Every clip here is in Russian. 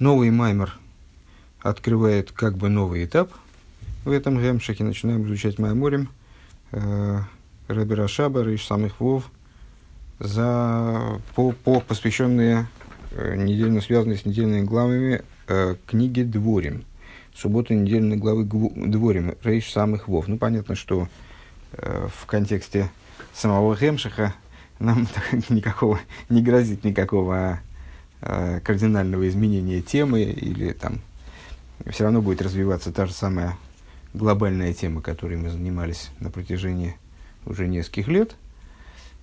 Новый Маймер открывает как бы новый этап в этом гемшахе. Начинаем изучать Майморем. Э, Раби Рашаба, Риш самых Вов, за, по, по посвященные, э, недельно связанные с недельными главами э, книги Дворим. Суббота недельной главы Дворим, Рейш самых Вов. Ну, понятно, что э, в контексте самого Гемшиха нам никакого, не грозит никакого э, кардинального изменения темы или там все равно будет развиваться та же самая глобальная тема, которой мы занимались на протяжении уже нескольких лет,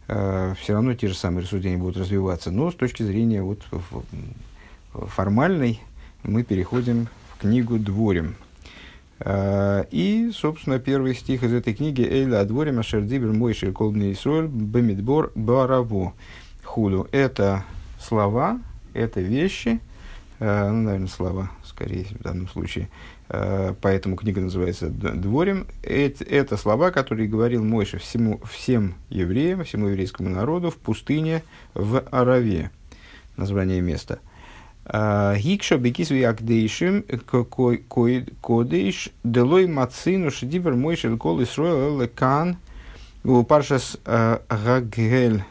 э, все равно те же самые рассуждения будут развиваться. Но с точки зрения вот, формальной мы переходим в книгу «Дворим». Э, и, собственно, первый стих из этой книги «Эйла дворим ашердибер мой шелколбный Исруэль бемидбор бараву худу». Это слова, это вещи, э, ну, наверное, слова, скорее в данном случае, Э, поэтому книга называется «Дворим». Это слова, которые говорил Мойша всему, всем евреям, всему еврейскому народу в пустыне в Араве. Название места. Э, Гикша бекисви агдейшим кодейш делой мацину шедибер Мойша лкол Исроэл лекан у паршас э, гагель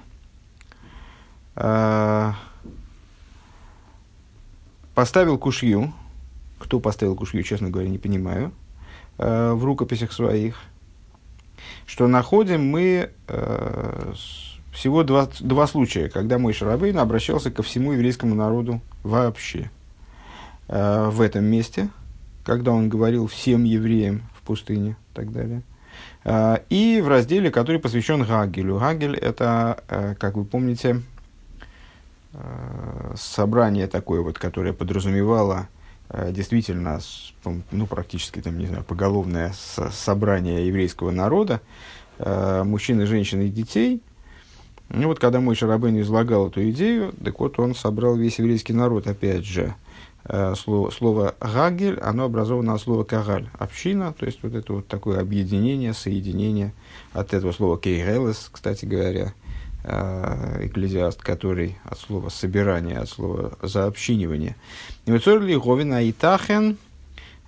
поставил кушью, кто поставил кушью, честно говоря, не понимаю. Э, в рукописях своих. Что находим мы э, всего два, два случая, когда мой Шарабейн обращался ко всему еврейскому народу вообще. Э, в этом месте, когда он говорил всем евреям в пустыне и так далее. Э, и в разделе, который посвящен Гагелю. Гагель – это, э, как вы помните, собрание такое, вот, которое подразумевало Э, действительно, ну, практически, там, не знаю, поголовное собрание еврейского народа, э, мужчин и женщин и детей. И вот, когда мой Шарабейн излагал эту идею, так вот он собрал весь еврейский народ, опять же. Э, слово, слово «гагель», оно образовано от слова «кагаль» – община, то есть вот это вот такое объединение, соединение от этого слова «кейгелес», кстати говоря – Э, экклезиаст, который от слова собирание, от слова заобщинивание. И вот ли Говина Итахен,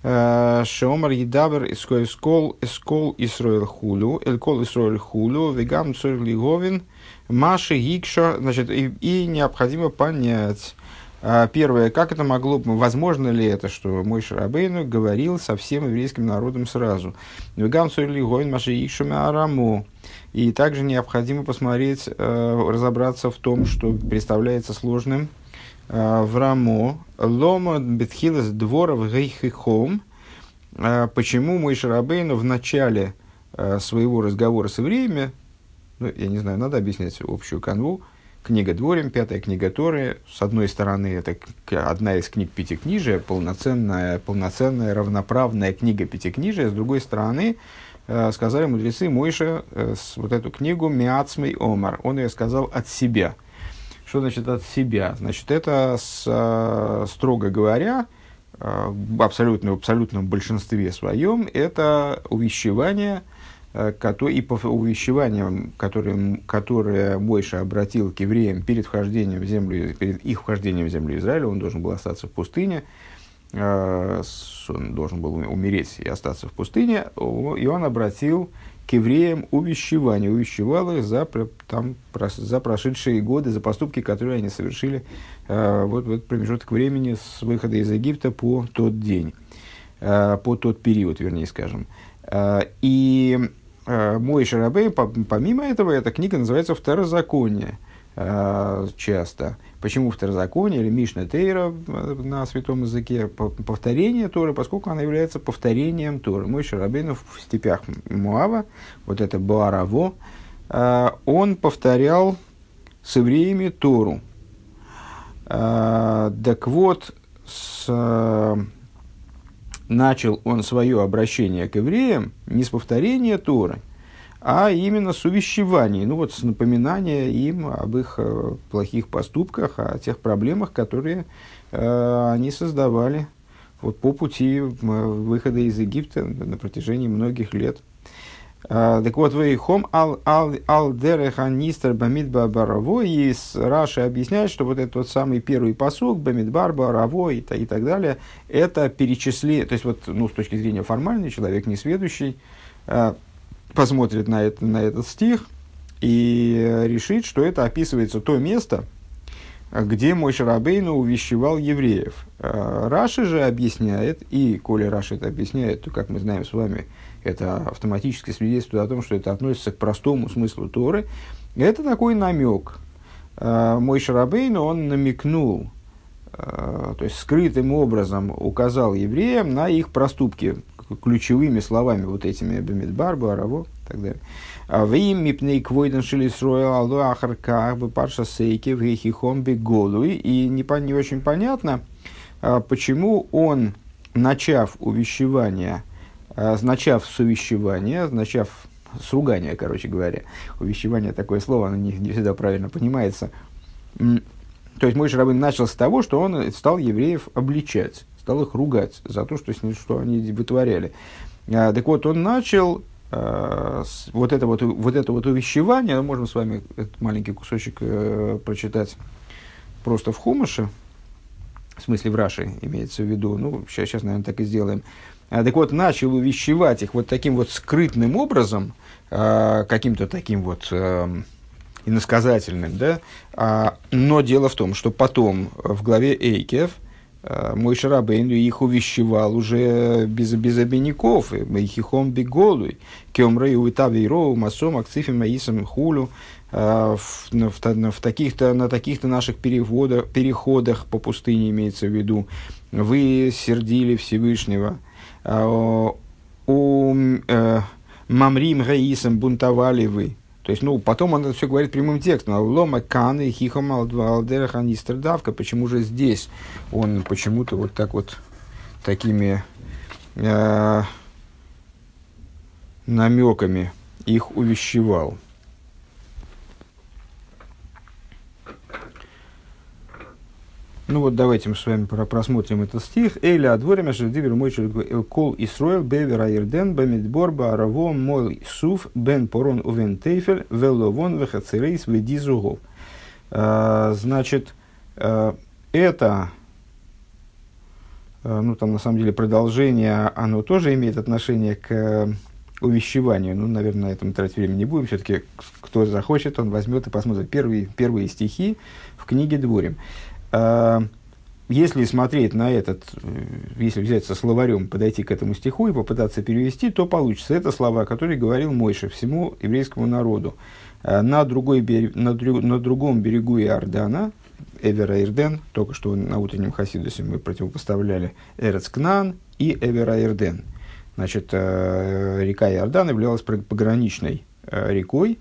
э, Шеомар Едабер Эскол Эскол Исроил Хулю, Элькол Исроил Хулю, Вегам Цорли Говин, Маши Гикша, значит, и, и необходимо понять, э, Первое, как это могло, возможно ли это, что мой Шарабейну говорил со всем еврейским народом сразу? Вегам Цорли Говин, Маши Гикша Араму. И также необходимо посмотреть, э, разобраться в том, что представляется сложным э, в Рамо. Лома бетхилас дворов гейхихом. Э, почему мой Шарабейну в начале своего разговора с евреями, ну, я не знаю, надо объяснять общую канву, книга Дворим, пятая книга Торы. С одной стороны, это одна из книг Пятикнижия, полноценная, полноценная равноправная книга Пятикнижия. С другой стороны, сказали мудрецы Мойша э, вот эту книгу Миацмей Омар. Он ее сказал от себя. Что значит от себя? Значит, это, с, э, строго говоря, абсолютно, в абсолютном большинстве своем, это увещевание, и по увещеваниям, которые, которые Мойша обратил к евреям перед вхождением в землю, перед их вхождением в землю Израиля, он должен был остаться в пустыне, Э, он должен был умереть и остаться в пустыне, и он обратил к евреям увещевание, увещевал их за, там, за прошедшие годы, за поступки, которые они совершили э, вот в этот промежуток времени с выхода из Египта по тот день, э, по тот период, вернее скажем. И мой Шарабей, помимо этого, эта книга называется «Второзаконие» часто – Почему второзаконие или Мишна Тейра на святом языке повторение Торы, поскольку она является повторением Торы. Мой Шарабейну в степях Муава, вот это Баараво, а, он повторял с евреями Тору. А, так вот, с, начал он свое обращение к евреям не с повторения Торы, а именно с увещеваний, ну вот с напоминания им об их э, плохих поступках, о тех проблемах, которые э, они создавали вот по пути выхода из Египта на протяжении многих лет. А, так вот, вы хом ал ал ал дереханистер бамидба бараво, и Раши объясняет, что вот этот вот самый первый посук, бамидбар бараво и, и так далее, это перечисление, то есть вот, ну, с точки зрения формальной, человек несведущий, а, посмотрит на, это, на этот стих и решит, что это описывается то место, где мой Шарабейну увещевал евреев. А, Раши же объясняет, и коли Раши это объясняет, то, как мы знаем с вами, это автоматически свидетельствует о том, что это относится к простому смыслу Торы. Это такой намек. А, мой Шарабейну, он намекнул, а, то есть скрытым образом указал евреям на их проступки, ключевыми словами, вот этими Бемидбар, Бараво и так далее. А в им мипней квойден шилисроя алду ахарках бы парша сейки в хихом голуй. И не, не очень понятно, почему он, начав увещевание а, начав с увещевания, начав с ругания, короче говоря. Увещевание такое слово, оно не, не всегда правильно понимается. То есть мой Шарабын начал с того, что он стал евреев обличать, стал их ругать за то, что, что они вытворяли. А, так вот, он начал а, вот, это вот, вот это вот увещевание, мы можем с вами этот маленький кусочек э, прочитать просто в Хумаше, в смысле в Раши имеется в виду, ну, сейчас, сейчас наверное, так и сделаем. А, так вот, начал увещевать их вот таким вот скрытным образом, а, каким-то таким вот эм, иносказательным, да, а, но дело в том, что потом в главе Эйкев мой Шарабейн их увещевал уже без, без обиняков, хихом беголуй, кемрей уитавейроу, масом, акцифим, маисом, хулю, в, в, в таких-то, на таких-то наших переводах, переходах по пустыне имеется в виду, вы сердили Всевышнего, у э, Мамрим Гаисом бунтовали вы. То есть, ну, потом он это все говорит прямым текстом. Лома Каны Хихом Алдерхан Истердавка. Почему же здесь он почему-то вот так вот такими э, намеками их увещевал? Ну вот давайте мы с вами просмотрим этот стих. Эйля адворим ашердивер мой кол Исроил бевер аирден бамидбор баараво мой суф бен порон увен тейфель веловон вехацерейс ведизугов. А, значит, а, это а, ну там на самом деле продолжение, оно тоже имеет отношение к увещеванию. Ну, наверное, на этом тратить время не будем. Все-таки, кто захочет, он возьмет и посмотрит первые, первые стихи в книге Дворим. А, если смотреть на этот, э, если взять со словарем, подойти к этому стиху и попытаться перевести, то получится. Это слова, которые говорил Мойша всему еврейскому народу. А, на, другой на, на другом берегу Иордана, Эвера Ирден, только что на утреннем Хасидусе мы противопоставляли Эрец Кнан и Эвера Ирден. Значит, э, река Иордан являлась пограничной э, рекой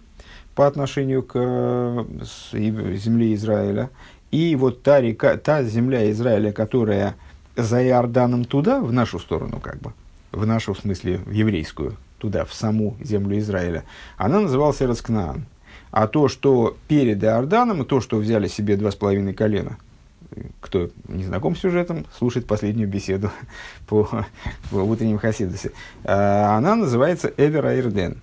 по отношению к земле Израиля. И вот та река, та земля Израиля, которая за Иорданом туда, в нашу сторону как бы, в нашу, в смысле, в еврейскую, туда, в саму землю Израиля, она называлась Эрцкнаан. А то, что перед Иорданом, то, что взяли себе два с половиной колена, кто не знаком с сюжетом, слушает последнюю беседу по, по утренним Хасидусе, а, она называется Эвер Айрден.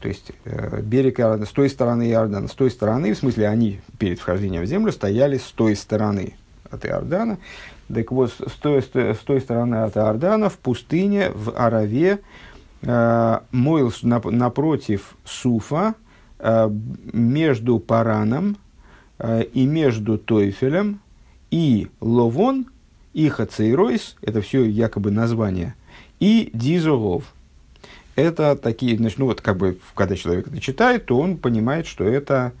То есть э, берег Иордана, с той стороны Иордана, с той стороны, в смысле они перед вхождением в землю стояли с той стороны от Иордана. Так вот, с той, с той, стороны от Иордана в пустыне, в Араве, э, Мойл напротив Суфа, э, между Параном э, и между Тойфелем и Ловон, и Хацейройс, это все якобы название, и Дизогов – это такие, значит, ну вот как бы, когда человек это читает, то он понимает, что это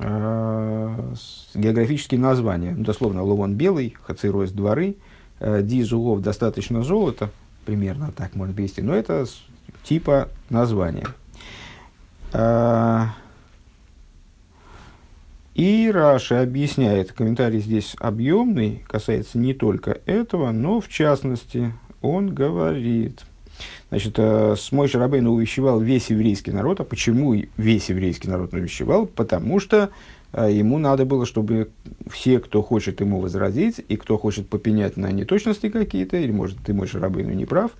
э, географические названия. Ну, дословно, Ловон белый, Хациройс дворы, э, Дизулов достаточно золота, примерно так можно перевести, но это типа названия. Э, и Раша объясняет, комментарий здесь объемный, касается не только этого, но в частности он говорит – Значит, э, с Мой Шарабейн увещевал весь еврейский народ. А почему весь еврейский народ увещевал? Потому что э, ему надо было, чтобы все, кто хочет ему возразить, и кто хочет попенять на неточности какие-то, или, может, ты, Мой Шарабейн, не прав,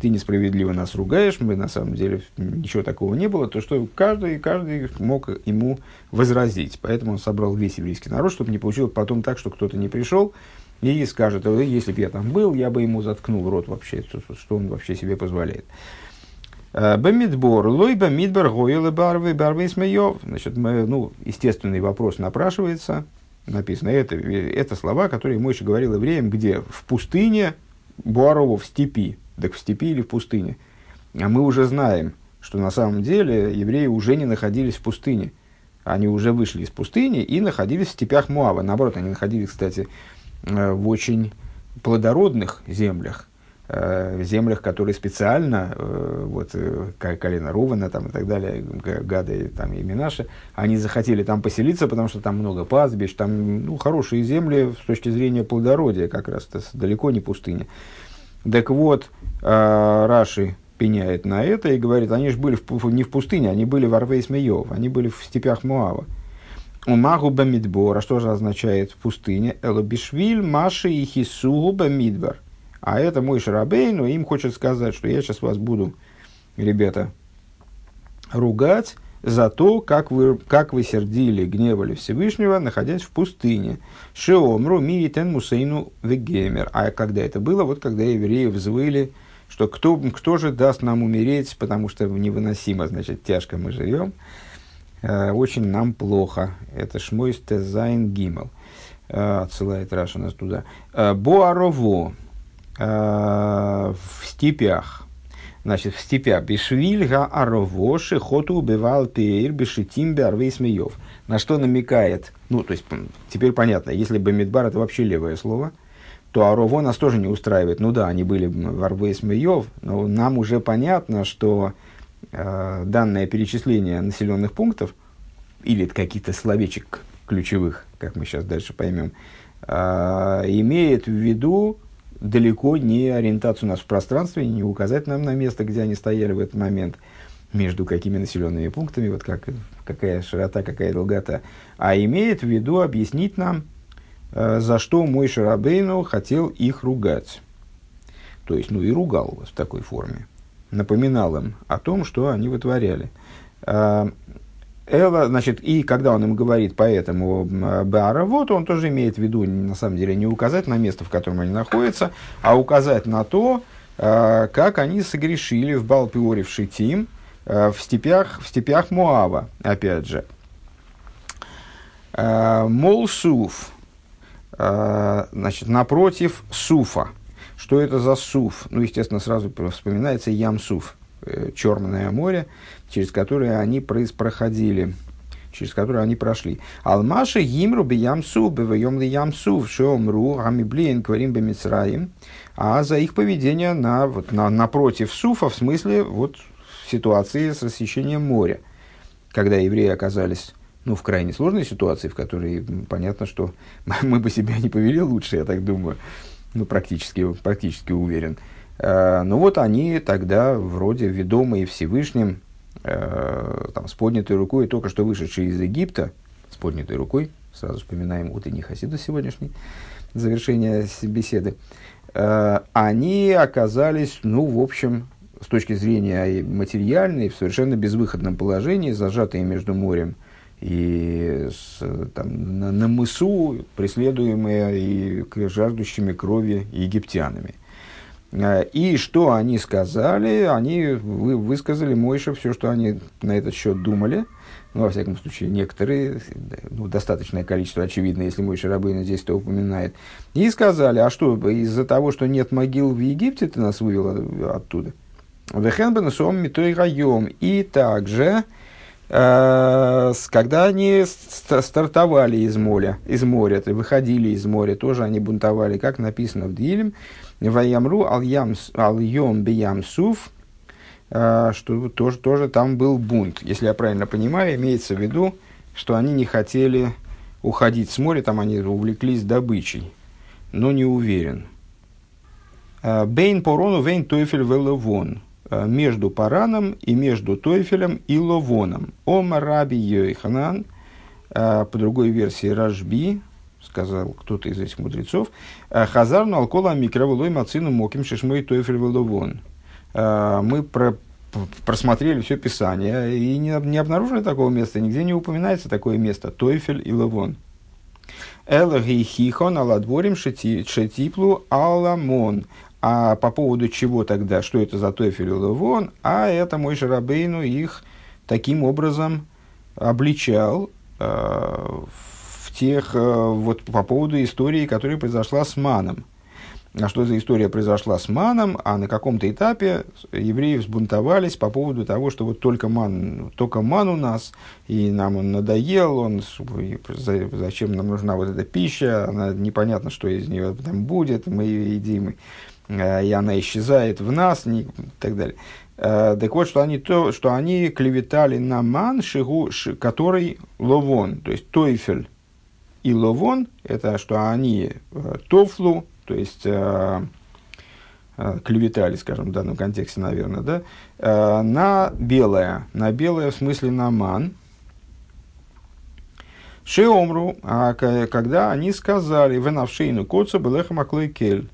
ты несправедливо нас ругаешь, мы на самом деле ничего такого не было, то что каждый, каждый мог ему возразить. Поэтому он собрал весь еврейский народ, чтобы не получилось потом так, что кто-то не пришел и скажет, если бы я там был, я бы ему заткнул рот вообще, что он вообще себе позволяет. Э, Бамидбор, лой бамидбор, гойлы барвы, барвы смеев. Значит, мы, ну, естественный вопрос напрашивается. Написано, это, это слова, которые Мойша говорил евреям, где в пустыне, Буарову в степи. Так в степи или в пустыне. А мы уже знаем, что на самом деле евреи уже не находились в пустыне. Они уже вышли из пустыни и находились в степях Муава. Наоборот, они находились, кстати, в очень плодородных землях Э, в землях, которые специально, э, вот, э, колено Рувана там, и так далее, Гады там, и Минаши, они захотели там поселиться, потому что там много пастбищ, там ну, хорошие земли с точки зрения плодородия, как раз -то, далеко не пустыня. Так вот, Раши пеняет на это и говорит, они же были в, не в пустыне, они были в Арвейс Мейов, они были в степях Муава. Умагу бамидбор, а что же означает в пустыне? Элобишвиль, Маши и Хисугу бамидбар – а это мой Шарабей, но им хочет сказать, что я сейчас вас буду, ребята, ругать за то, как вы, как вы сердили, гневали Всевышнего, находясь в пустыне. Шеомру миритен мусейну вегемер. А когда это было? Вот когда евреи взвыли, что кто, кто же даст нам умереть, потому что невыносимо, значит, тяжко мы живем. Э, очень нам плохо. Это шмойс тезайн гимел. Э, отсылает Раша нас туда. Э, Боарово. Э, в степях. Значит, в степях. Бешвильга аровоши хоту убивал пейр бешитим смеев. На что намекает, ну, то есть, теперь понятно, если бы Мидбар это вообще левое слово, то Арово нас тоже не устраивает. Ну да, они были в Арвей Смеев, но нам уже понятно, что э, данное перечисление населенных пунктов, или каких-то словечек ключевых, как мы сейчас дальше поймем, э, имеет в виду далеко не ориентацию нас в пространстве, не указать нам на место, где они стояли в этот момент, между какими населенными пунктами, вот как, какая широта, какая долгота, а имеет в виду объяснить нам, э, за что мой Шарабейну хотел их ругать. То есть, ну и ругал вас в такой форме. Напоминал им о том, что они вытворяли. Эла, значит, и когда он им говорит поэтому Беара, вот он тоже имеет в виду, на самом деле, не указать на место, в котором они находятся, а указать на то, э, как они согрешили в Балпиоре в Шитим, э, в степях, в степях Муава, опять же. Э, Молсуф, значит, напротив Суфа. Что это за Суф? Ну, естественно, сразу вспоминается Ямсуф, Черное море через которые они проходили, через которые они прошли. Алмаши гимру би ямсу, бевайом ли ямсу, шомру, амиблин, кварим бемицраим. А за их поведение на, вот, на, напротив суфа, в смысле вот, ситуации с рассечением моря. Когда евреи оказались ну, в крайне сложной ситуации, в которой понятно, что мы бы себя не повели лучше, я так думаю, ну, практически, практически уверен. А, ну вот они тогда, вроде ведомые Всевышним, Э, там, с поднятой рукой, только что вышедшие из Египта, с поднятой рукой, сразу вспоминаем утренний хасиду сегодняшний, завершение беседы, э, они оказались, ну, в общем, с точки зрения материальной, в совершенно безвыходном положении, зажатые между морем и с, там, на, на мысу, преследуемые и жаждущими крови египтянами – Э, и что они сказали? Они вы, высказали Мойше все, что они на этот счет думали. Ну, во всяком случае, некоторые, ну, достаточное количество, очевидно, если Мойше Рабына здесь то упоминает. И сказали, а что, из-за того, что нет могил в Египте, ты нас вывел оттуда? Вехенбен сом митой. И также, когда они стартовали из моря, из моря, выходили из моря, тоже они бунтовали, как написано в Дилем, Ваямру ал-йом биям суф, а, что тоже, тоже там был бунт. Если я правильно понимаю, имеется в виду, что они не хотели уходить с моря, там они увлеклись добычей, но не уверен. А, Бейн порону вейн тойфель веловон. А, между параном и между тойфелем и ловоном. Ома раби Йоханан, по другой версии Рашби, сказал кто-то из этих мудрецов, «Э, Хазарну алкола микроволой мацину моким шишмой тойфель веловон. э, мы про, просмотрели все Писание и не, не обнаружили такого места, нигде не упоминается такое место, Тойфель и Левон. Элаги хихон аладворим шетиплу аламон. А по поводу чего тогда, что это за Тойфель Левон? А это мой Шарабейну их таким образом обличал э, в тех, э, вот по поводу истории, которая произошла с Маном. А что за история произошла с Маном, а на каком-то этапе евреи взбунтовались по поводу того, что вот только ман, только ман у нас, и нам он надоел, он, зачем нам нужна вот эта пища, она, непонятно, что из нее там будет, мы ее едим, и она исчезает в нас, и так далее. Э, так вот, что они, то, что они клеветали на ман, шигу, ш, который ловон, то есть тойфель и ловон, это что они э, тофлу, то есть э, клеветали, скажем, в данном контексте, наверное, да, на белое, на белое в смысле на ман, Шеомру, а когда они сказали, в навшейну коца белеха маклой кель,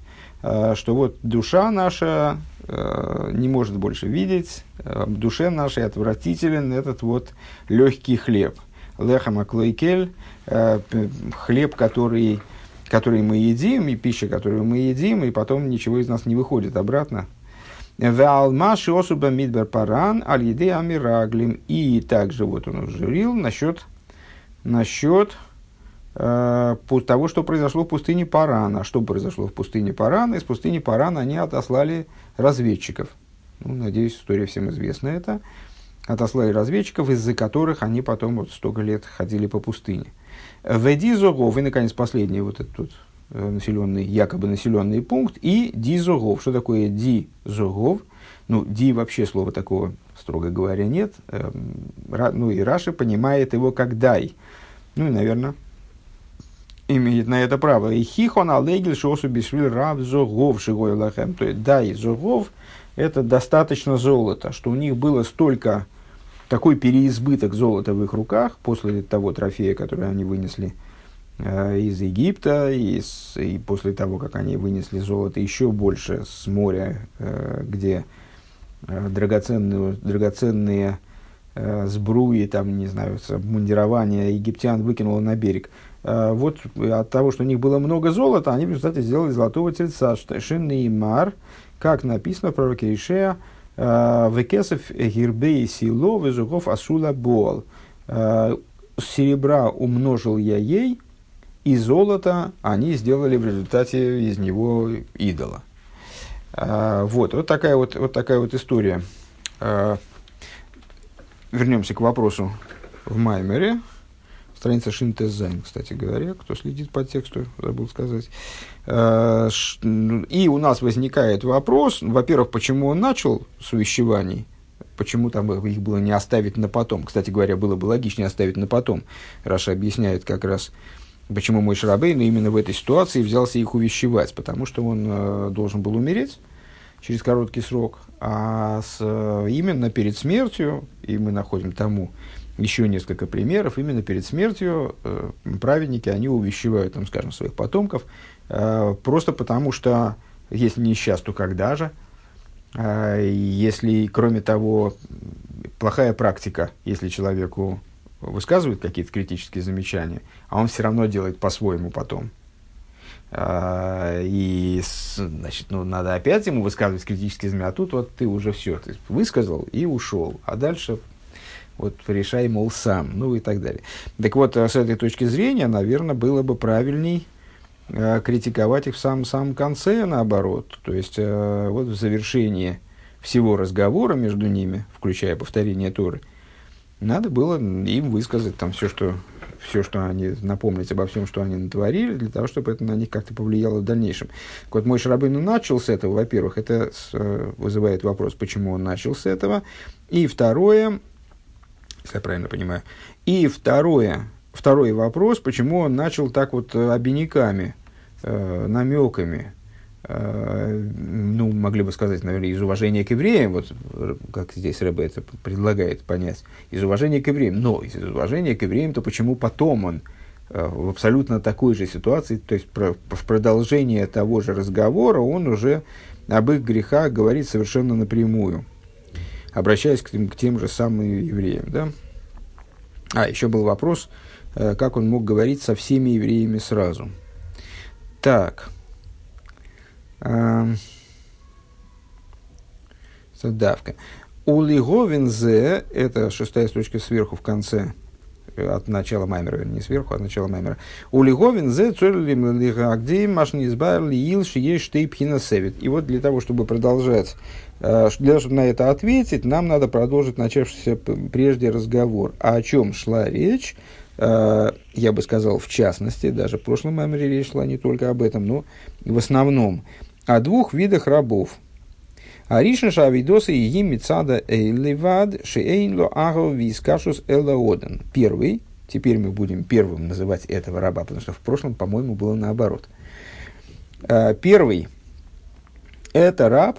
что вот душа наша Э, не может больше видеть, э, душе нашей отвратителен этот вот легкий хлеб. Лехам аклойкель, э, хлеб, который, который мы едим, и пища, которую мы едим, и потом ничего из нас не выходит обратно. Валмаши особо мидбер паран аль еды амираглим. И также вот он говорил насчет, насчет э, того, что произошло в пустыне Парана. Что произошло в пустыне Парана? Из пустыни Парана они отослали разведчиков. Ну, надеюсь, история всем известна это. Отослали разведчиков, из-за которых они потом вот столько лет ходили по пустыне. В Дизогов, и, наконец, последний вот этот вот э, населенный, якобы населенный пункт, и Дизогов. Что такое Дизогов? Ну, Ди вообще слова такого, строго говоря, нет. Эм, ну, и Раши понимает его как дай. Ну, и, наверное, имеет на это право. И хихон алегель шосу бишвиль рав зогов шигой лахем. То есть, да, и зогов это достаточно золота, что у них было столько, такой переизбыток золота в их руках после того трофея, который они вынесли э, из Египта, и, и после того, как они вынесли золото еще больше с моря, э, где э, драгоценные, драгоценные сбруи, там, не знаю, обмундирование египтян выкинуло на берег. Э, вот от того, что у них было много золота, они в результате сделали золотого тельца. Шинный мар, как написано в пророке Ишея, э, Векесов гирбей сило везухов асула бол. Э, серебра умножил я ей, и золото они сделали в результате из него идола. Вот, вот такая вот, вот такая вот история. Вернемся к вопросу в Маймере страница Шинтезайн, кстати говоря, кто следит по тексту, забыл сказать. Э, и у нас возникает вопрос, во-первых, почему он начал с увещеваний, почему там их было не оставить на потом. Кстати говоря, было бы логичнее оставить на потом. Раши объясняет как раз, почему Моше Рабейну именно в этой ситуации взялся их увещевать, потому что он э, должен был умереть через короткий срок, а с, э, именно перед смертью, и мы находим тому еще несколько примеров. Именно перед смертью э, праведники, они увещевают, там, скажем, своих потомков, э, просто потому что, если не сейчас, то когда же? Э, если, кроме того, плохая практика, если человеку высказывают какие-то критические замечания, а он все равно делает по-своему потом. Uh, и, значит, ну, надо опять ему высказывать критические замечания, а тут вот ты уже все, ты высказал и ушел, а дальше вот решай, мол, сам, ну и так далее. Так вот, э, с этой точки зрения, наверное, было бы правильней э, критиковать их в самом, самом конце, наоборот. То есть, э, вот в завершении всего разговора между ними, включая повторение Торы, надо было им высказать там все, что, все, что они, напомнить обо всем, что они натворили, для того, чтобы это на них как-то повлияло в дальнейшем. Так вот, мой Шарабейну начал с этого, во-первых, это с, э, вызывает вопрос, почему он начал с этого. И второе, если я правильно понимаю. И второе, второй вопрос, почему он начал так вот э, обиняками, э, намеками, ну, могли бы сказать, наверное, из уважения к евреям, вот как здесь Рэбе это предлагает понять, из уважения к евреям, но из уважения к евреям, то почему потом он э, в абсолютно такой же ситуации, то есть в продолжение того же разговора он уже об их грехах говорит совершенно напрямую, обращаясь к, к тем же самым евреям. Да? А, еще был вопрос, э, как он мог говорить со всеми евреями сразу. Так. Давка. Улиговинзе, это шестая строчка сверху в конце, э, от начала Маймера, не сверху, а от начала Маймера. Улиговинзе цолим лигагдим машни избавил ил шиеш штейпхина севит. И вот для того, чтобы продолжать, э, для того, чтобы на это ответить, нам надо продолжить начавшийся прежде разговор. А о чем шла речь? Э, я бы сказал, в частности, даже в прошлом Маймере речь шла не только об этом, но в основном о двух видах рабов – Аришна шавидоса и им мецада эйливад шеэйнло агов вискашус элаоден. Первый, теперь мы будем первым называть этого раба, потому что в прошлом, по-моему, было наоборот. А, первый – это раб,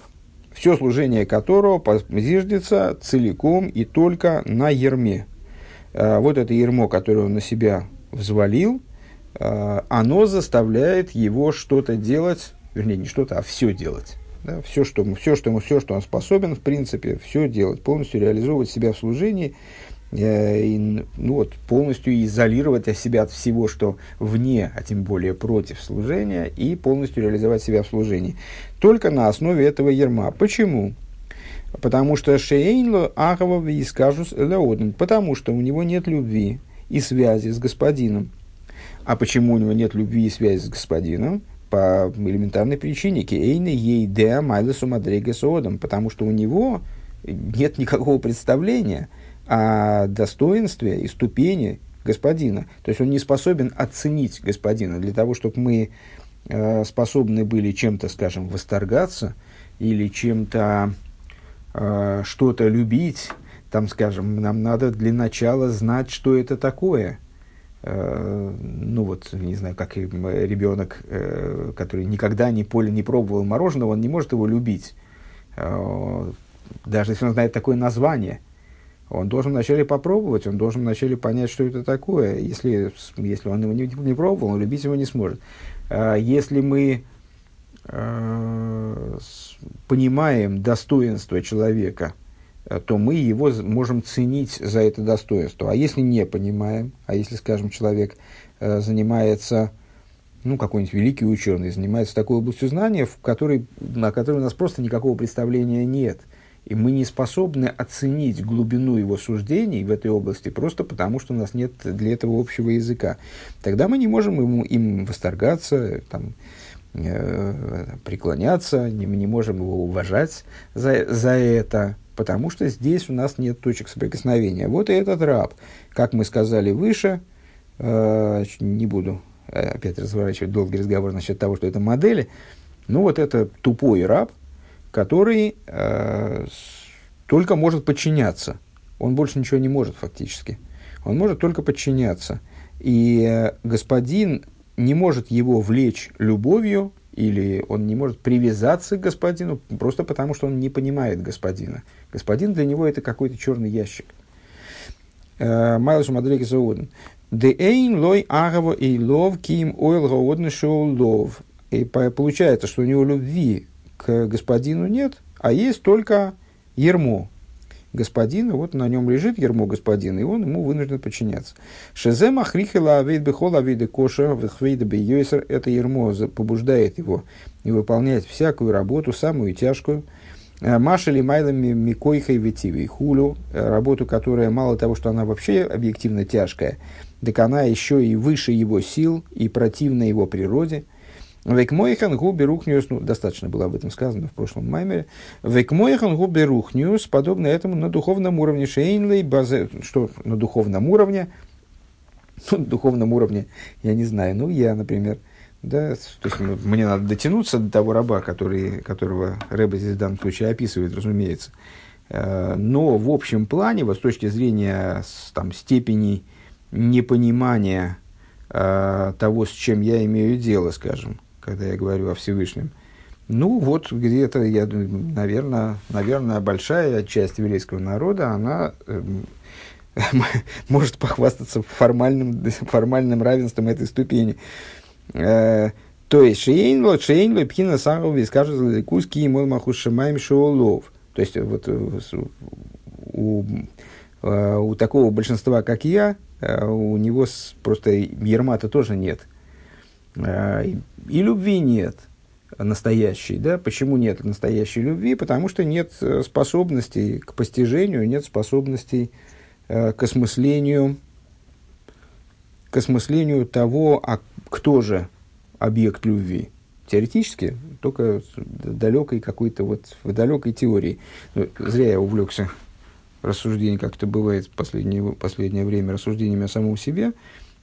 все служение которого зиждется целиком и только на ерме. А, вот это ермо, которое он на себя взвалил, а, оно заставляет его что-то делать, вернее, не что-то, а все делать. Да, все, что, все, что ему, все, что он способен, в принципе, все делать, полностью реализовывать себя в служении, э, и, ну, вот, полностью изолировать себя от всего, что вне, а тем более против служения, и полностью реализовать себя в служении. Только на основе этого ерма. Почему? Потому что Шейнло Ахова и скажут Потому что у него нет любви и связи с господином. А почему у него нет любви и связи с господином? по элементарной причине. Кейна ей де майлесу мадрегесодом, потому что у него нет никакого представления о достоинстве и ступени господина. То есть он не способен оценить господина. Для того, чтобы мы э, способны были чем-то, скажем, восторгаться или чем-то э, что-то любить, там, скажем, нам надо для начала знать, что это такое – Э, ну вот, не знаю, как ребенок, э, который никогда не, поле, не пробовал мороженого, он не может его любить. Э, даже если он знает такое название, он должен вначале попробовать, он должен вначале понять, что это такое. Если, если он его не, не пробовал, он любить его не сможет. Если мы понимаем достоинство человека – Э, то мы его можем ценить за это достоинство. А если не понимаем, а если, скажем, человек э, занимается, ну, какой-нибудь великий ученый, занимается такой областью знания, в которой, на которой у нас просто никакого представления нет, и мы не способны оценить глубину его суждений в этой области просто потому, что у нас нет для этого общего языка, тогда мы не можем ему, им восторгаться, там, э, преклоняться, не, мы не можем его уважать за, за это, потому что здесь у нас нет точек соприкосновения. Вот и этот раб, как мы сказали выше, э, не буду э, опять разворачивать долгий разговор насчет того, что это модели, ну вот это тупой раб, который э, только может подчиняться. Он больше ничего не может фактически. Он может только подчиняться. И э, господин не может его влечь любовью или он не может привязаться к господину просто потому, что он не понимает господина. Господин для него это какой-то черный ящик. Э, Майлус Мадреки Зауден. Де эйн лой агаво и лов ким ойл гаодны лов. И получается, что у него любви к господину нет, а есть только ермо, господина, вот на нем лежит ермо господина, и он ему вынужден подчиняться. Шезема хрихела авид бехол авиды коша вихвейда бейойсер, это ермо побуждает его и выполнять всякую работу, самую тяжкую, э, Машели майлами микойхой ветивой хулю, э, работу, которая мало того, что она вообще объективно тяжкая, так она еще и выше его сил и противна его природе – Векмойхан губи рухнюс, ну, достаточно было об этом сказано в прошлом маймере. Векмойхан губи рухнюс, подобно этому на духовном уровне шейнлей, базе, что на духовном уровне, ну, на духовном уровне, я не знаю, ну, я, например, да, то есть мне надо дотянуться до того раба, который, которого Рэба здесь в данном случае описывает, разумеется. Э, но в общем плане, вот с точки зрения там, степени непонимания э, того, с чем я имею дело, скажем, когда я говорю о Всевышнем. Ну, вот где-то, я, наверное, наверное, большая часть еврейского народа, она э, может похвастаться формальным, формальным равенством этой ступени. Э, то есть, шейнло, шейнло, пхина сахови, скажет куски и мол махушимаем шоулов. То есть, вот у, у такого большинства, как я, у него просто ермата тоже нет. И любви нет настоящей. Да? Почему нет настоящей любви? Потому что нет э, способностей к постижению, нет способностей э, к осмыслению, к осмыслению того, а кто же объект любви. Теоретически, только далекой какой-то вот, в далекой теории. Ну, зря я увлекся рассуждением, как это бывает в последнее, последнее время, рассуждениями о самом себе.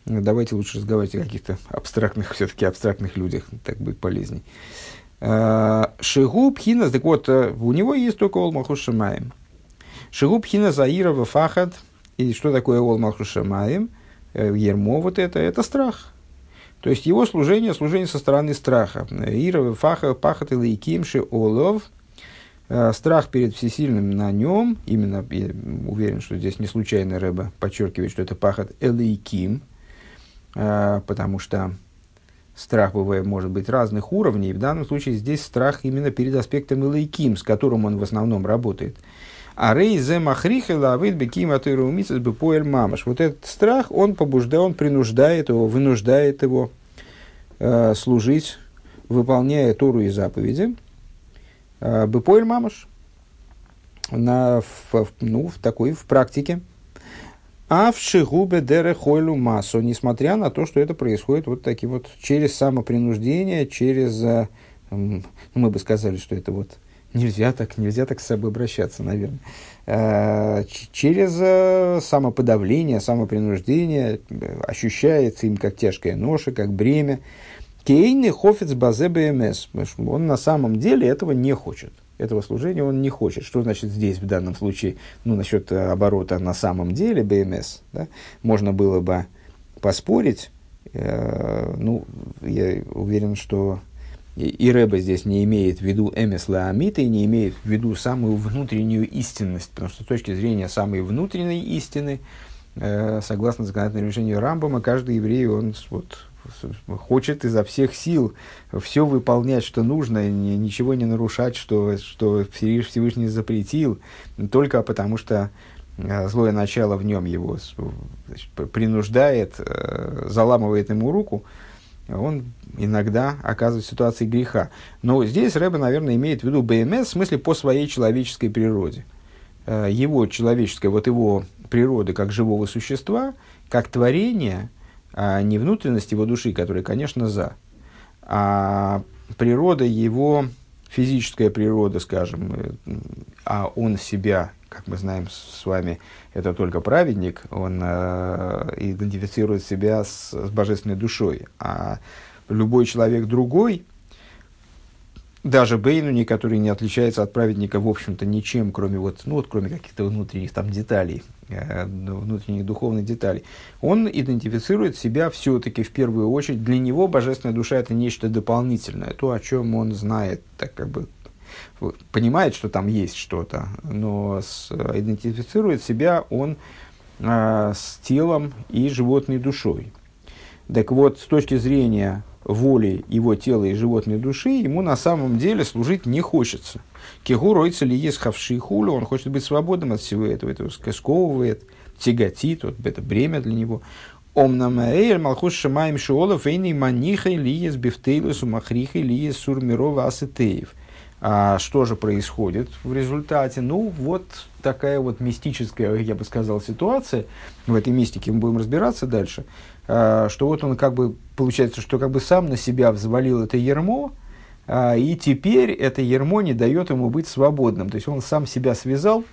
Давайте лучше разговаривать о каких-то абстрактных, все-таки абстрактных людях, так будет полезней. А, Шигу пхина, так вот, э, у него есть только Олмаху Шамаем. Шигу пхина Заирова Фахад. И что такое Олмаху Шамаем? Э, Ермо вот это, это страх. То есть его служение, служение со стороны страха. Ирова Фаха Пахат и Лейкимши Олов. Э, страх перед всесильным на нем, именно, я уверен, что здесь не случайно Рэба подчеркивает, что это Пахат Элейким, потому что страх бывает, может быть разных уровней. В данном случае здесь страх именно перед аспектом Илайким, с которым он в основном работает. А рей зе махриха лавит беким атуирумицас бепоэль мамаш. Вот этот страх, он побуждает, он принуждает его, вынуждает его э, служить, выполняя Тору и заповеди. Э, бепоэль мамаш. На, в, ну, в такой, в практике. А в шигубе дере хойлу массу, несмотря на то, что это происходит вот таким вот через самопринуждение, через, э, ну, мы бы сказали, что это вот нельзя так, нельзя так с собой обращаться, наверное, э, через э, самоподавление, самопринуждение, ощущается им как тяжкая ноша, как бремя. Кейны хофец базе БМС. Он на самом деле этого не хочет этого служения он не хочет. Что значит здесь, в данном случае, ну, насчет э, оборота на самом деле, БМС, да, можно было бы поспорить, э, ну, я уверен, что и, и Рэба здесь не имеет в виду эмес лаамита и не имеет в виду самую внутреннюю истинность, потому что с точки зрения самой внутренней истины, э, согласно законодательному решению Рамбама, каждый еврей, он вот, хочет изо всех сил все выполнять, что нужно, ничего не нарушать, что, что Всевышний запретил, только потому что э, злое начало в нем его значит, принуждает, э, заламывает ему руку, он иногда оказывает в ситуации греха. Но здесь Рэба, наверное, имеет в виду БМС в смысле по своей человеческой природе. Э, его человеческая, вот его природа как живого существа, как творение – а не внутренность его души, которая, конечно, за, а природа его, физическая природа, скажем, э, а он себя, как мы знаем с вами, это только праведник, он э, идентифицирует себя с, с божественной душой, а любой человек другой, даже Бейнуни, который не отличается от праведника, в общем-то, ничем, кроме, вот, ну, вот, кроме каких-то внутренних там деталей, э, внутренних духовных деталей, он идентифицирует себя все-таки в первую очередь. Для него божественная душа – это нечто дополнительное, то, о чем он знает, так как бы понимает, что там есть что-то, но с, идентифицирует себя он э, с телом и животной душой. Так вот, с точки зрения воли его тела и животной души, ему на самом деле служить не хочется. Кегу ройца ли есть хавши хулю, он хочет быть свободным от всего этого, это сковывает, тяготит, вот это бремя для него. Омнамаэль малхус шамаем шиолов эйни манихай лиес бифтейлус умахрихай лиес сурмирова асетеев. А что же происходит в результате? Ну, вот такая вот мистическая, я бы сказал, ситуация. В этой мистике мы будем разбираться дальше. А, что вот он как бы, получается, что как бы сам на себя взвалил это ермо, а, и теперь это ермо не дает ему быть свободным. То есть он сам себя связал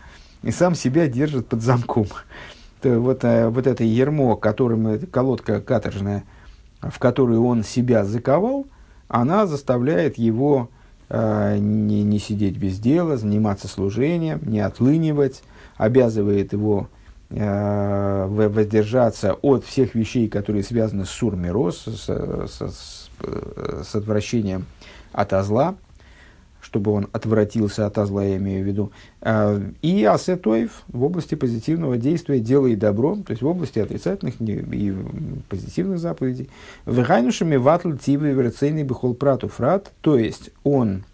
и сам себя держит под замком. Вот, э, вот это ермо, которым, колодка каторжная, в которую он себя заковал, она заставляет его э, не, не сидеть без дела, заниматься служением, не отлынивать, обязывает его Э, воздержаться от всех вещей, которые связаны с сурмирос, с, с, с, с отвращением от зла, чтобы он отвратился от зла, я имею в виду. А, и асетоев в области позитивного действия делает добро, то есть в области отрицательных и позитивных заповедей. Вехайнушами ватл тивы верцейный бихол прату фрат, то есть он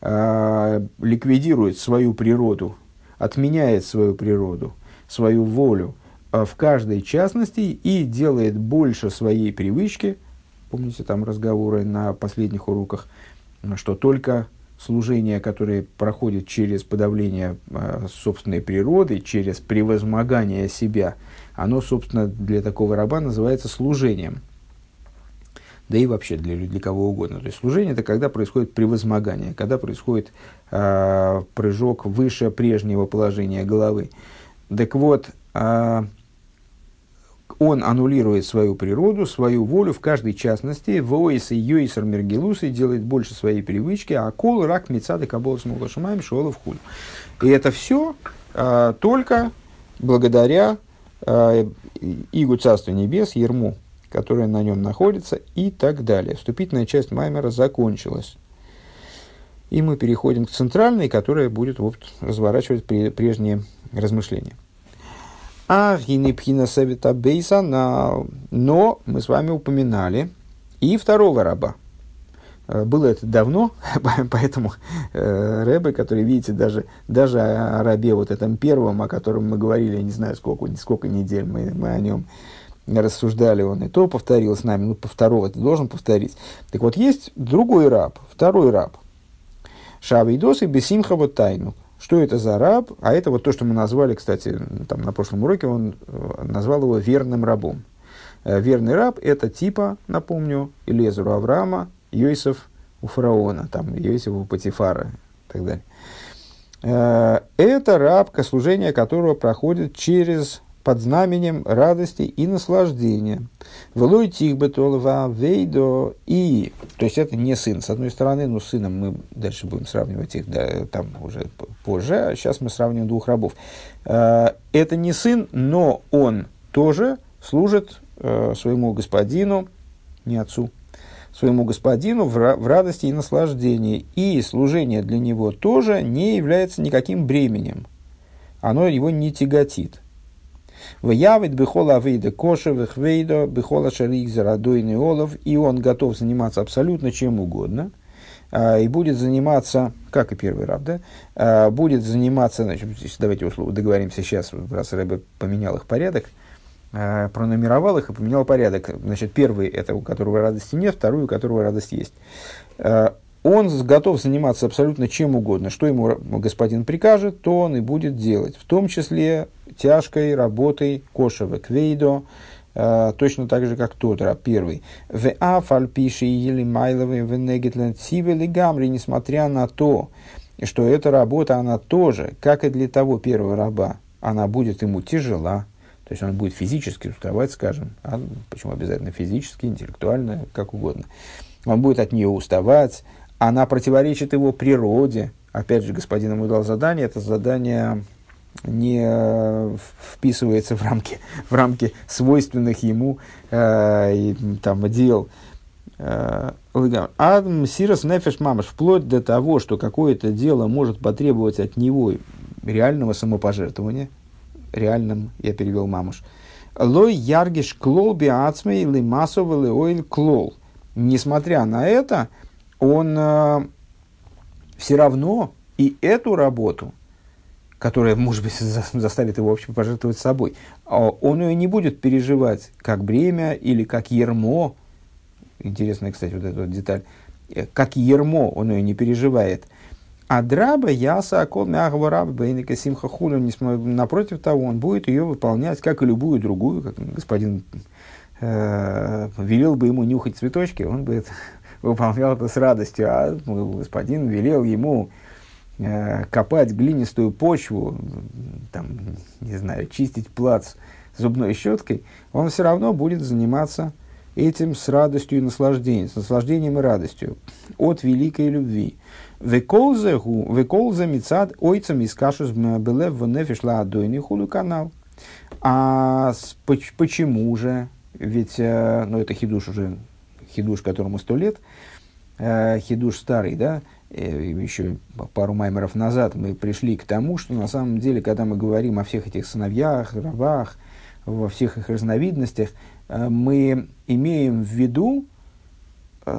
э, ликвидирует свою природу, отменяет свою природу, свою волю э, в каждой частности и делает больше своей привычки. Помните там разговоры на последних уроках – что только служение, которое проходит через подавление э, собственной природы, через превозмогание себя, оно, собственно, для такого раба называется служением. Да и вообще для, для кого угодно. То есть служение это когда происходит превозмогание, когда происходит э, прыжок выше прежнего положения головы. Так вот, э, он аннулирует свою природу, свою волю в каждой частности, воис и йойсер мергелус и делает больше своей привычки, а кол рак мецады кабол смолошимаем шола в худ. И это все а, только благодаря а, Игу Царства Небес, Ерму, которая на нем находится, и так далее. Вступительная часть Маймера закончилась. И мы переходим к центральной, которая будет вот, разворачивать прежние размышления. А гинепхина совета бейса, но мы с вами упоминали и второго раба. Э, было это давно, поэтому э, Рэбе, который, видите, даже, даже о рабе вот этом первом, о котором мы говорили, я не знаю, сколько, сколько недель мы, мы о нем рассуждали, он и то повторил с нами, ну, по второго ты должен повторить. Так вот, есть другой раб, второй раб. Шавидос и Бесимхава тайну. Что это за раб? А это вот то, что мы назвали, кстати, там на прошлом уроке он э, назвал его верным рабом. Э, верный раб – это типа, напомню, Илезеру Авраама, Йосиф у фараона, там, Йосиф у Патифара и так далее. Э, это раб, служение которого проходит через под знаменем радости и наслаждения. Влой тихбетолова вейдо и... То есть это не сын, с одной стороны, но с сыном мы дальше будем сравнивать их да, там уже позже, а сейчас мы сравним двух рабов. Э, это не сын, но он тоже служит э, своему господину, не отцу, своему господину в радости и наслаждении. И служение для него тоже не является никаким бременем. Оно его не тяготит. Ваявит бихола авейда коша вехвейда бихола шарик зарадойный олов, и он готов заниматься абсолютно чем угодно, а, и будет заниматься, как и первый раб, да, а, будет заниматься, значит, давайте условно договоримся сейчас, раз Рэбе поменял их порядок, а, пронумеровал их и поменял порядок. Значит, первый это у которого радости нет, второй у которого радость есть он готов заниматься абсолютно чем угодно. Что ему господин прикажет, то он и будет делать. В том числе тяжкой работой кошева квейдо, э, точно так же, как тот раб первый. В афальпиши или майловый в негетлен цивели гамри, несмотря на то, что эта работа, она тоже, как и для того первого раба, она будет ему тяжела, то есть он будет физически уставать, скажем, а почему обязательно физически, интеллектуально, как угодно. Он будет от нее уставать, она противоречит его природе. Опять же, господин ему дал задание, это задание не э, вписывается в рамки, в рамки свойственных ему э, там, дел. Э, Адам Сирос Нефеш Мамаш, вплоть до того, что какое-то дело может потребовать от него реального самопожертвования, реальным, я перевел Мамаш, Лой яргиш клол биацмей или массовый клол. Несмотря на это, он э, все равно и эту работу, которая, может быть, заставит его вообще пожертвовать собой, а он ее не будет переживать как бремя или как ермо. Интересная, кстати, вот эта вот деталь. Э, как ермо он ее не переживает. А драба яса акол мягого раба бейника симха хуну. Напротив того, он будет ее выполнять, как и любую другую, как господин э, велел бы ему нюхать цветочки, он бы выполнял это с радостью, а господин велел ему э, копать глинистую почву, там, не знаю, чистить плац зубной щеткой, он все равно будет заниматься этим с радостью и наслаждением, с наслаждением и радостью от великой любви. Веколзе мицад ойцам из кашус белев внефишла адойный худу канал. А почему же? Ведь, э, ну, это хидуш уже хидуш, которому сто лет, э, хидуш старый, да, еще пару маймеров назад мы пришли к тому, что на самом деле, когда мы говорим о всех этих сыновьях, рабах, во всех их разновидностях, мы имеем в виду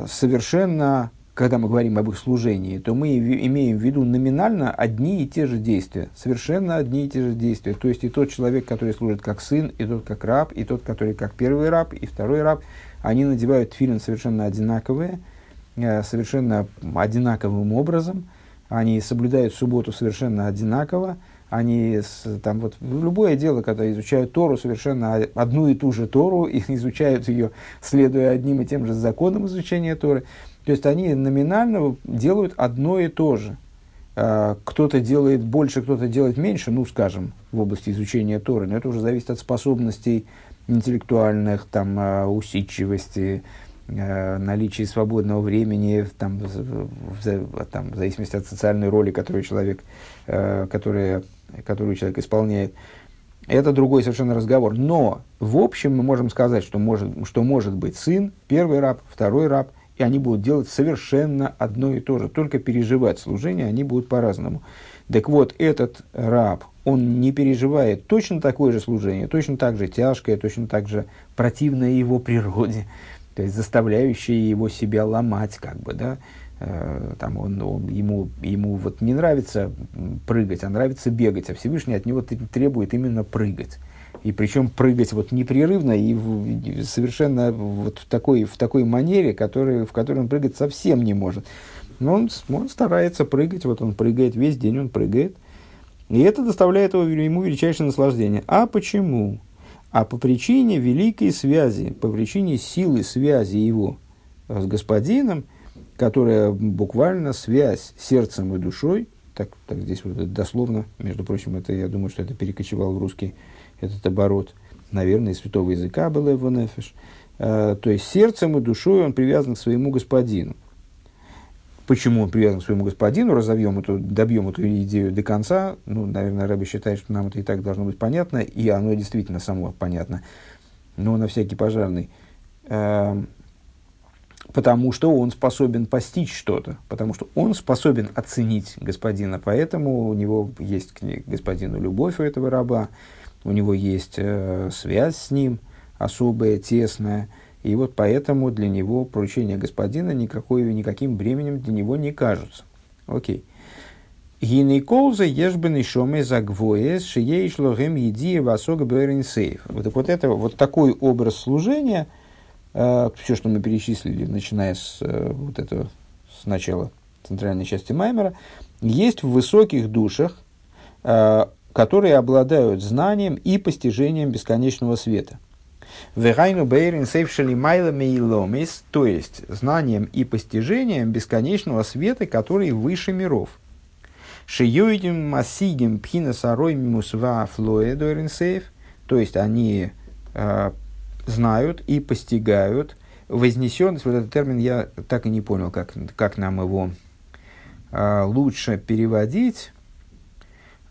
совершенно когда мы говорим об их служении, то мы имеем в виду номинально одни и те же действия, совершенно одни и те же действия. То есть и тот человек, который служит как сын, и тот как раб, и тот, который как первый раб, и второй раб, они надевают филин совершенно одинаковые, э, совершенно одинаковым образом, они соблюдают субботу совершенно одинаково, они там вот любое дело, когда изучают Тору, совершенно одну и ту же Тору, и изучают ее, следуя одним и тем же законам изучения Торы, то есть они номинально делают одно и то же. А, кто-то делает больше, кто-то делает меньше, ну, скажем, в области изучения Торы, но это уже зависит от способностей интеллектуальных, там, а, усидчивости, а, наличия свободного времени, там, в, там, в зависимости от социальной роли, которую человек, которая, которую человек исполняет. Это другой совершенно разговор. Но, в общем, мы можем сказать, что может, что может быть сын, первый раб, второй раб – и они будут делать совершенно одно и то же, только переживать служение они будут по-разному. Так вот, этот раб, он не переживает точно такое же служение, точно так же тяжкое, точно так же противное его природе, то есть заставляющее его себя ломать, как бы, да, э, там он, он, ему, ему вот не нравится прыгать, а нравится бегать, а Всевышний от него требует именно прыгать и причем прыгать вот непрерывно и, в, совершенно вот в такой, в такой манере, который, в которой он прыгать совсем не может. Но он, он старается прыгать, вот он прыгает, весь день он прыгает. И это доставляет ему величайшее наслаждение. А почему? А по причине великой связи, по причине силы связи его с господином, которая буквально связь сердцем и душой, так, так здесь вот дословно, между прочим, это я думаю, что это перекочевал в русский этот оборот, наверное, из святого языка был его нефиш. Э, то есть сердцем и душой он привязан к своему господину. Почему он привязан к своему господину, разовьем эту, добьем эту идею до конца. Ну, наверное, Рэбби считает, что нам это и так должно быть понятно, и оно действительно само понятно. Но на всякий пожарный. Э, потому что он способен постичь что-то, потому что он способен оценить господина, поэтому у него есть к господину любовь у этого раба, у него есть э, связь с ним особая, тесная, и вот поэтому для него поручения господина никакой, никаким бременем для него не кажутся. Окей. Гинеколза ешбен шоме загвоес шиеиш логем еди васога сейф. Вот, вот это вот такой образ служения, э, все, что мы перечислили, начиная с э, вот этого с начала центральной части Маймера, есть в высоких душах, э, которые обладают знанием и постижением бесконечного света. Вегайну бейрин сейвшали майлами и ломис, то есть знанием и постижением бесконечного света, который выше миров. Шиюидим масигим пхина сарой мусва флоэ то есть они э, знают и постигают вознесенность, вот этот термин я так и не понял, как, как нам его э, лучше переводить,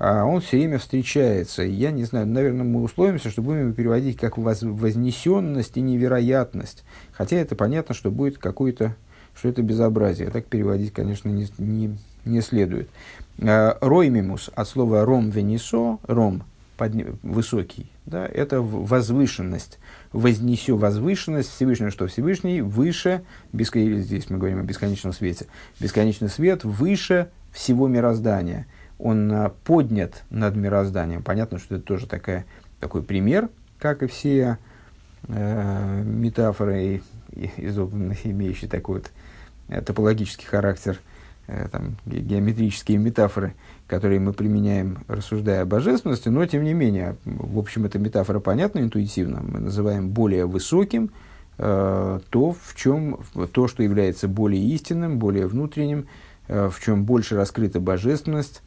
он все время встречается. Я не знаю, наверное, мы условимся, что будем его переводить как воз, вознесенность и невероятность. Хотя это понятно, что будет какой-то, что это безобразие. Так переводить, конечно, не, не, не следует. А, роймимус от слова ром венесо, ром подня, высокий, да, это возвышенность. Вознесю возвышенность Всевышнего, что Всевышний выше, бескон... здесь мы говорим о бесконечном свете, бесконечный свет выше всего мироздания – он а, поднят над мирозданием. Понятно, что это тоже такая, такой пример, как и все э, метафоры, изобранные, имеющие такой вот э, топологический характер, э, там, геометрические метафоры, которые мы применяем, рассуждая о божественности, но тем не менее, в общем, эта метафора понятна интуитивно, мы называем более высоким э, то, в чем, то, что является более истинным, более внутренним, э, в чем больше раскрыта божественность,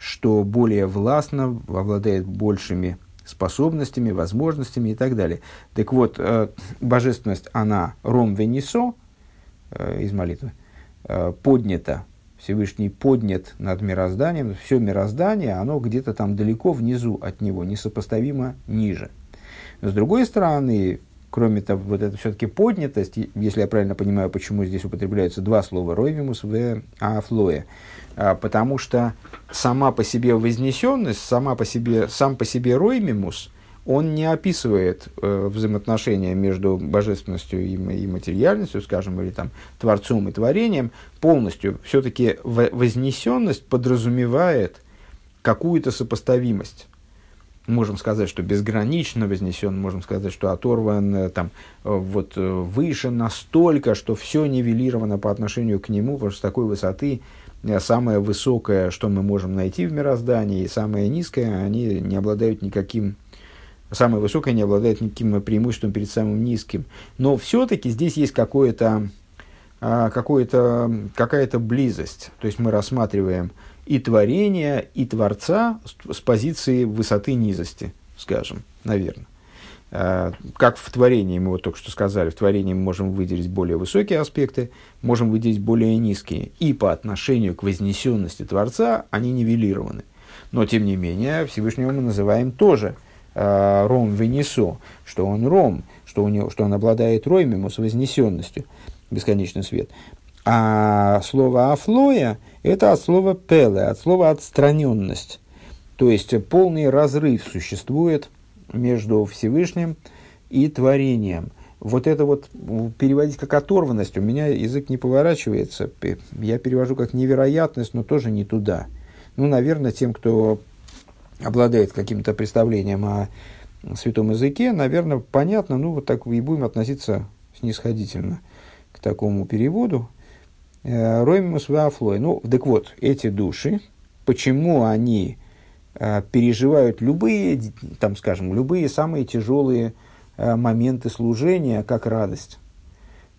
что более властно, обладает большими способностями, возможностями и так далее. Так вот, э, божественность, она ром венесо, э, из молитвы, э, поднята, Всевышний поднят над мирозданием, все мироздание, оно где-то там далеко внизу от него, несопоставимо ниже. С другой стороны, кроме того, вот это все-таки поднятость, если я правильно понимаю, почему здесь употребляются два слова «ройвимус» в «афлое», а, потому что сама по себе вознесенность, сама по себе, сам по себе «роймимус», он не описывает э, взаимоотношения между божественностью и, и материальностью, скажем, или там творцом и творением полностью. Все-таки вознесенность подразумевает какую-то сопоставимость можем сказать, что безгранично вознесен, можем сказать, что оторван э, там, э, вот, э, выше настолько, что все нивелировано по отношению к нему, потому что с такой высоты самое высокое, что мы можем найти в мироздании, и самое низкое, они не обладают никаким, самое высокое не обладает никаким преимуществом перед самым низким. Но все-таки здесь есть какое-то, а, какое-то, какая-то близость. То есть мы рассматриваем и творения, и Творца с позиции высоты низости, скажем, наверное. А, как в творении, мы вот только что сказали, в творении мы можем выделить более высокие аспекты, можем выделить более низкие. И по отношению к вознесенности Творца они нивелированы. Но, тем не менее, Всевышнего мы называем тоже э, Ром Венесо, что он Ром, что, у него, что он обладает Роймему с вознесенностью, бесконечный свет. А слово «афлоя» – это от слова «пеле», от слова «отстраненность». То есть полный разрыв существует между Всевышним и творением. Вот это вот переводить как оторванность, у меня язык не поворачивается. Я перевожу как невероятность, но тоже не туда. Ну, наверное, тем, кто обладает каким-то представлением о святом языке, наверное, понятно, ну, вот так и будем относиться снисходительно к такому переводу – Э, Роймус Вафлой. Ну, так вот, эти души, почему они э, переживают любые, там, скажем, любые самые тяжелые э, моменты служения, как радость?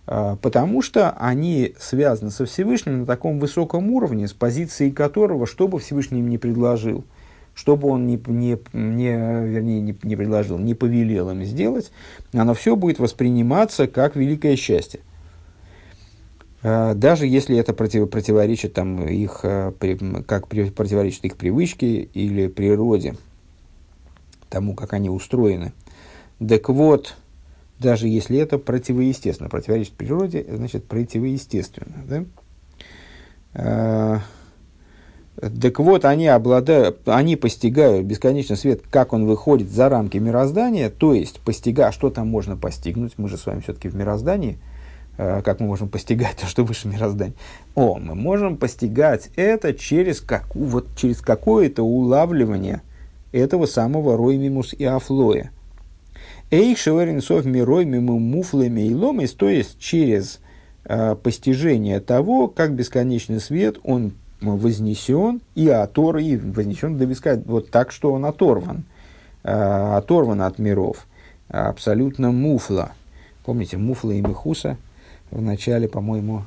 Потому что они связаны со Всевышним на таком высоком уровне, с позиции которого, что бы Всевышний им не предложил, что бы он не, не, не, вернее, не, не предложил, не повелел им сделать, оно все будет восприниматься как великое счастье. А, даже если это против, противоречит там, их, а, как противоречит их привычке или природе, тому, как они устроены. Так вот, даже если это противоестественно, противоречит природе, значит противоестественно. Да? А, так вот, они, обладают, они постигают бесконечный свет, как он выходит за рамки мироздания, то есть, постига, что там можно постигнуть, мы же с вами все-таки в мироздании – Э, как мы можем постигать то, что выше мироздания? О, мы можем постигать это через, как, вот, через какое-то улавливание этого самого роймимус и афлоя. Эйх шеверинсов мирой миму муфлами и ломис, то есть через э, постижение того, как бесконечный свет, он вознесен и отор, и вознесен до бесконечности, вот так, что он оторван, э, оторван от миров, абсолютно муфла. Помните, муфла и мехуса – в начале, по-моему,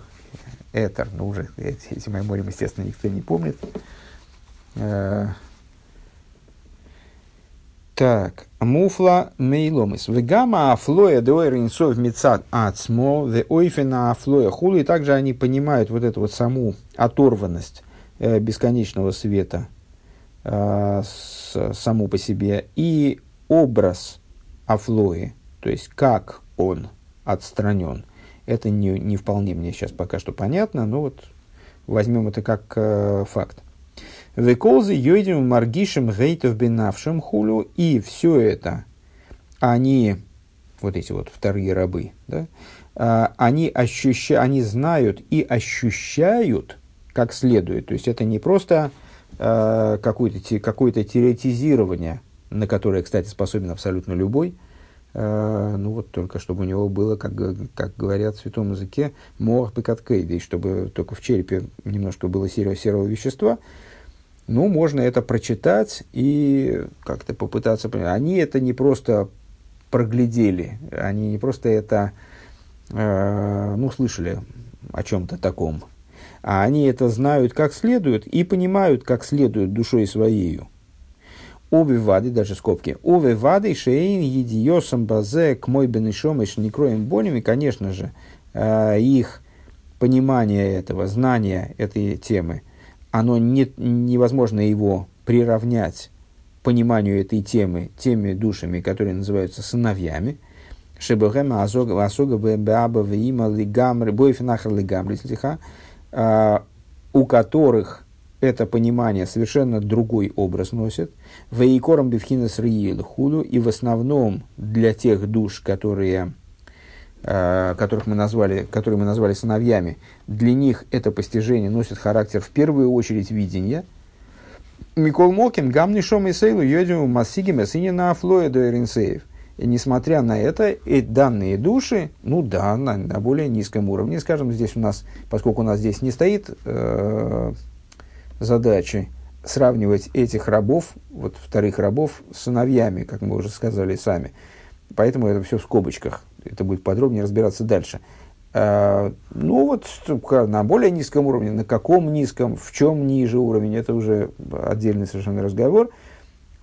Этер, но уже эти, меморим, естественно, никто не помнит. Э, так, муфла мейломис. Вегама афлоя деойр инсов мецад ацмо, ве ойфена афлоя хули. И также они понимают вот эту вот саму оторванность э, бесконечного света э, с, саму по себе и образ афлои, то есть как он отстранен – это не, не вполне мне сейчас пока что понятно, но вот возьмем это как э, факт. Веколзы йойдем маргишем гейтов бенавшим хулю, и все это, они, вот эти вот вторые рабы, да, э, они, ощуща, они знают и ощущают как следует. То есть это не просто э, какое-то, какое-то теоретизирование, на которое, кстати, способен абсолютно любой, ну вот только чтобы у него было, как, как говорят в святом языке, мох бекаткейда, и чтобы только в черепе немножко было серого, серого вещества, ну, можно это прочитать и как-то попытаться понять. Они это не просто проглядели, они не просто это, э, ну, слышали о чем-то таком, а они это знают как следует и понимают как следует душой своей. Обе вады, даже скобки, обе вады шейн едиосам базе к мой бенешом и шникроем бонями, конечно же, э, их понимание этого, знание этой темы, оно не, невозможно его приравнять пониманию этой темы теми душами, которые называются сыновьями. Шебехем асога беаба вима лигамри, бойфинахар лигамри, стиха, а, у которых это понимание совершенно другой образ носит. Вейкором бифхинас риил худу, и в основном для тех душ, которые, а, которых мы назвали, которые мы назвали сыновьями, для них это постижение носит характер в первую очередь видения. Микол Мокин, гамни шом и сейлу, йодиму массиги мессинина афлоя до и несмотря на это, и данные души, ну да, на, на более низком уровне, скажем, здесь у нас, поскольку у нас здесь не стоит э, задачи сравнивать этих рабов, вот вторых рабов, с сыновьями, как мы уже сказали сами. Поэтому это все в скобочках. Это будет подробнее разбираться дальше. Э, ну вот на более низком уровне, на каком низком, в чем ниже уровень, это уже отдельный совершенно разговор.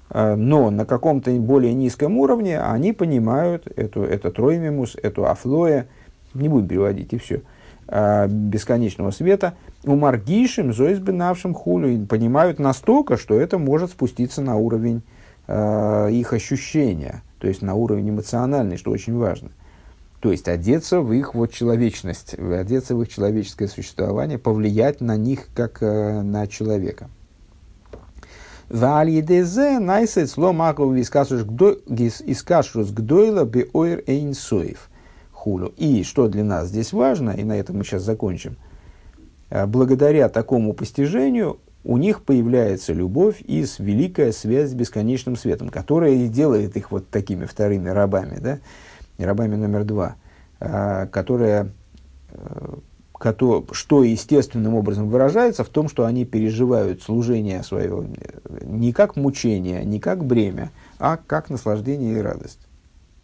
Э, но на каком-то более низком уровне они понимают эту, это троймимус, эту афлоя, не буду переводить, и все, бесконечного света, у маргишим, зоизбенавшим хулю, понимают настолько, что это может спуститься на уровень э, их ощущения, то есть на уровень эмоциональный, что очень важно. То есть одеться в их вот человечность, одеться в их человеческое существование, повлиять на них как э, на человека. Вальедезе найсет сло маков искашрус гдойла беойр эйнсоев хулу. И что для нас здесь важно, и на этом мы сейчас закончим, э, благодаря такому постижению у них появляется любовь и великая связь с бесконечным светом, которая и делает их вот такими вторыми рабами, да, рабами номер два, э, которая э, что естественным образом выражается в том, что они переживают служение свое не как мучение, не как бремя, а как наслаждение и радость.